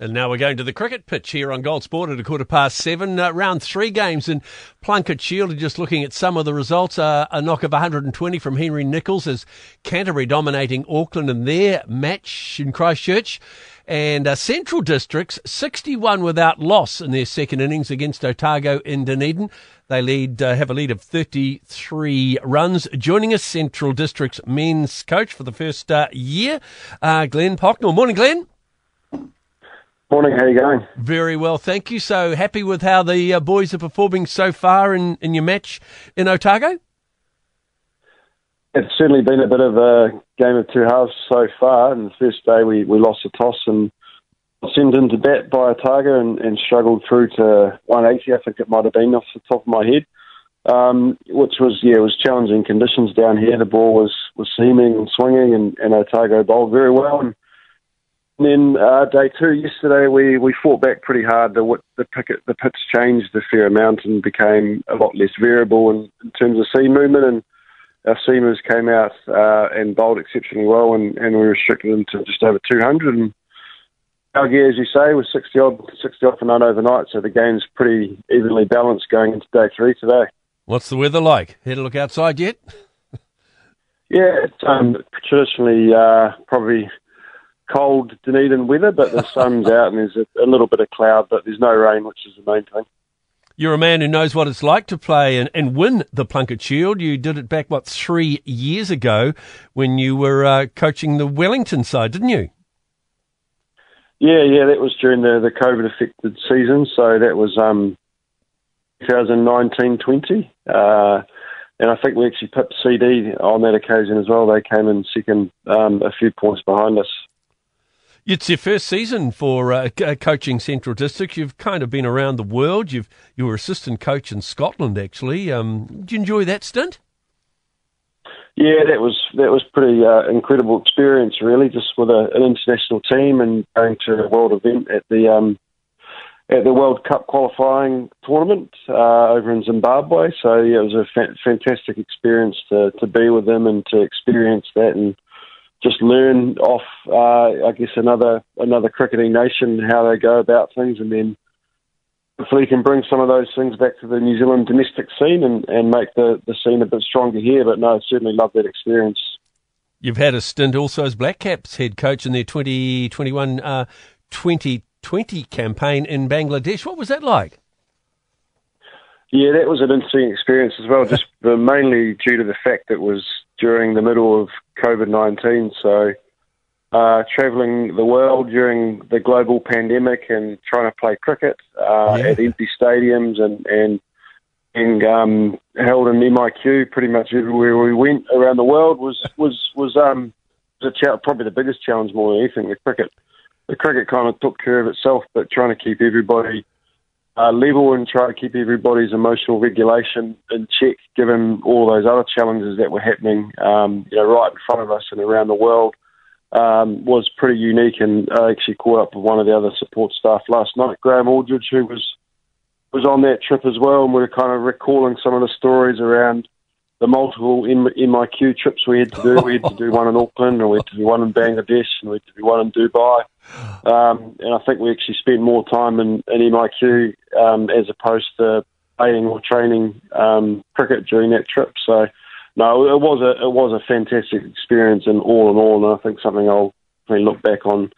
And now we're going to the cricket pitch here on Gold Sport at a quarter past seven. Uh, round three games in Plunket Shield. Just looking at some of the results. Uh, a knock of 120 from Henry Nicholls as Canterbury dominating Auckland in their match in Christchurch. And uh, Central Districts 61 without loss in their second innings against Otago in Dunedin. They lead uh, have a lead of 33 runs. Joining us, Central Districts men's coach for the first uh, year, uh, Glenn Pocknall. Morning, Glenn. Morning, how are you going? Very well, thank you. So happy with how the uh, boys are performing so far in, in your match in Otago? It's certainly been a bit of a game of two halves so far. And the first day we, we lost the toss and sent into bat by Otago and, and struggled through to 180, I think it might have been off the top of my head. Um, which was yeah, it was challenging conditions down here. The ball was, was seaming and swinging, and, and Otago bowled very well. And and then uh, day two yesterday, we, we fought back pretty hard. The the, picket, the pitch changed a fair amount and became a lot less variable in, in terms of seam movement. And our seamers came out uh, and bowled exceptionally well, and, and we restricted them to just over 200. And our gear, as you say, was 60 odd, 60 odd for none overnight. So the game's pretty evenly balanced going into day three today. What's the weather like? Had a look outside yet? yeah, it's um, traditionally uh, probably cold Dunedin weather, but the sun's out and there's a, a, little bit of cloud, but there's no rain, which is the main thing. You're a man who knows what it's like to play and, and win the Plunket Shield. You did it back, what, three years ago when you were uh, coaching the Wellington side, didn't you? Yeah, yeah, that was during the, the COVID affected season. So that was um, 2019 20. Uh, and I think we actually pipped CD on that occasion as well. They came in second, um, a few points behind us. It's your first season for uh, coaching Central District. You've kind of been around the world. You've you were assistant coach in Scotland, actually. Um, did you enjoy that stint? Yeah, that was that was pretty uh, incredible experience, really. Just with a, an international team and going to a world event at the um, at the World Cup qualifying tournament uh, over in Zimbabwe. So yeah, it was a fa- fantastic experience to to be with them and to experience that and just learn off, uh, I guess, another another cricketing nation how they go about things, and then hopefully can bring some of those things back to the New Zealand domestic scene and, and make the, the scene a bit stronger here. But no, I certainly love that experience. You've had a stint also as Black Caps head coach in their 2021 uh, 2020 campaign in Bangladesh. What was that like? Yeah, that was an interesting experience as well, just mainly due to the fact that it was during the middle of COVID 19. So, uh, travelling the world during the global pandemic and trying to play cricket uh, yeah. at empty stadiums and, and being um, held in MIQ pretty much everywhere we went around the world was was was um was a probably the biggest challenge more than anything. The cricket the cricket kind of took care of itself, but trying to keep everybody uh, level and try to keep everybody's emotional regulation in check, given all those other challenges that were happening, um, you know, right in front of us and around the world, um, was pretty unique. And I actually caught up with one of the other support staff last night, Graham Aldridge, who was was on that trip as well, and we were kind of recalling some of the stories around the multiple MIQ trips we had to do. We had to do one in Auckland, and we had to do one in Bangladesh, and we had to do one in Dubai. Um, and I think we actually spent more time in, in MIQ um, as opposed to playing or training um, cricket during that trip. So, no, it was a it was a fantastic experience, and all in all, and I think something I'll look back on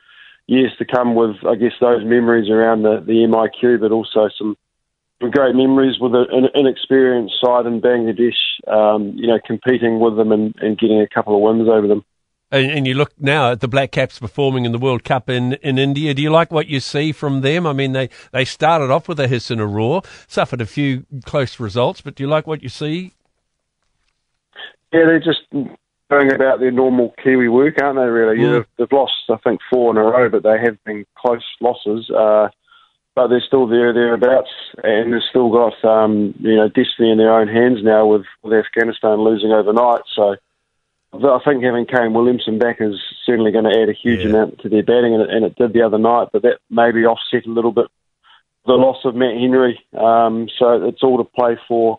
years to come with, I guess, those memories around the, the MIQ, but also some great memories with an inexperienced side in Bangladesh, um, you know, competing with them and, and, getting a couple of wins over them. And, and, you look now at the Black Caps performing in the World Cup in, in India. Do you like what you see from them? I mean, they, they started off with a hiss and a roar, suffered a few close results, but do you like what you see? Yeah, they're just going about their normal Kiwi work, aren't they, really? Yeah. They've, they've lost, I think, four in a row, but they have been close losses. Uh, but they're still there thereabouts, and they've still got um, you know destiny in their own hands now with, with Afghanistan losing overnight. So I think having Kane Williamson back is certainly going to add a huge yeah. amount to their batting, and it, and it, did the other night. But that maybe offset a little bit the loss of Matt Henry. Um, so it's all to play for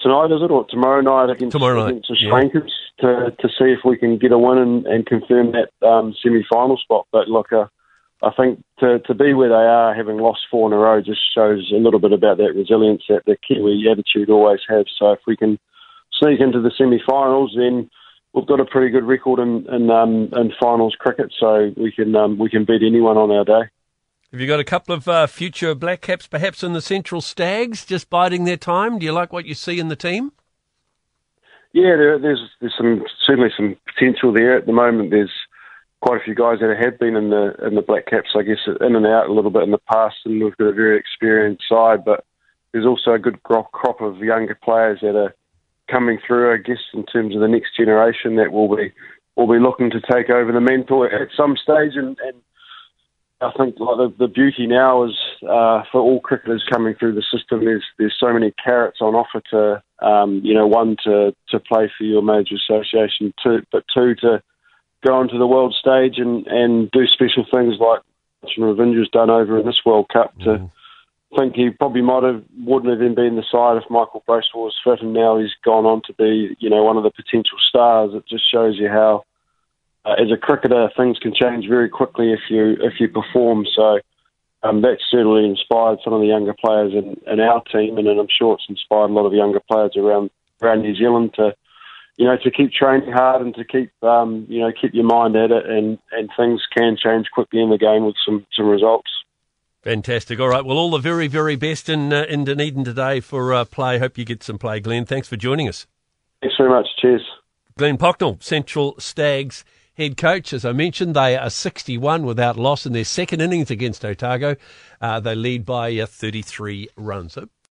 tonight, is it, or tomorrow night against, tomorrow night. against the Shrinkers yeah. to to see if we can get a win and, and confirm that um, semi final spot. But look. Uh, I think to, to be where they are, having lost four in a row, just shows a little bit about that resilience that the Kiwi attitude always has. So if we can sneak into the semi-finals, then we've got a pretty good record in in, um, in finals cricket, so we can um, we can beat anyone on our day. Have you got a couple of uh, future Black Caps perhaps in the Central Stags just biding their time? Do you like what you see in the team? Yeah, there, there's there's some certainly some potential there at the moment. There's quite a few guys that have been in the in the Black Caps, I guess, in and out a little bit in the past, and we've got a very experienced side. But there's also a good crop, crop of younger players that are coming through, I guess, in terms of the next generation that will be will be looking to take over the mantle at some stage. And, and I think like the, the beauty now is uh, for all cricketers coming through the system. There's there's so many carrots on offer to um, you know one to to play for your major association, two but two to go onto the world stage and, and do special things like Ravindra's done over in this World Cup to mm. Think he probably might have wouldn't have even been the side if Michael Bracewell was fit and now he's gone on to be, you know, one of the potential stars. It just shows you how uh, as a cricketer things can change very quickly if you if you perform. So um, certainly inspired some of the younger players in, in our team and, and I'm sure it's inspired a lot of younger players around around New Zealand to you know, to keep training hard and to keep, um, you know, keep your mind at it, and, and things can change quickly in the game with some, some results. Fantastic. All right. Well, all the very, very best in uh, in Dunedin today for uh, play. Hope you get some play, Glenn. Thanks for joining us. Thanks very much. Cheers. Glenn Pocknall, Central Stags head coach. As I mentioned, they are 61 without loss in their second innings against Otago. Uh, they lead by uh, 33 runs. So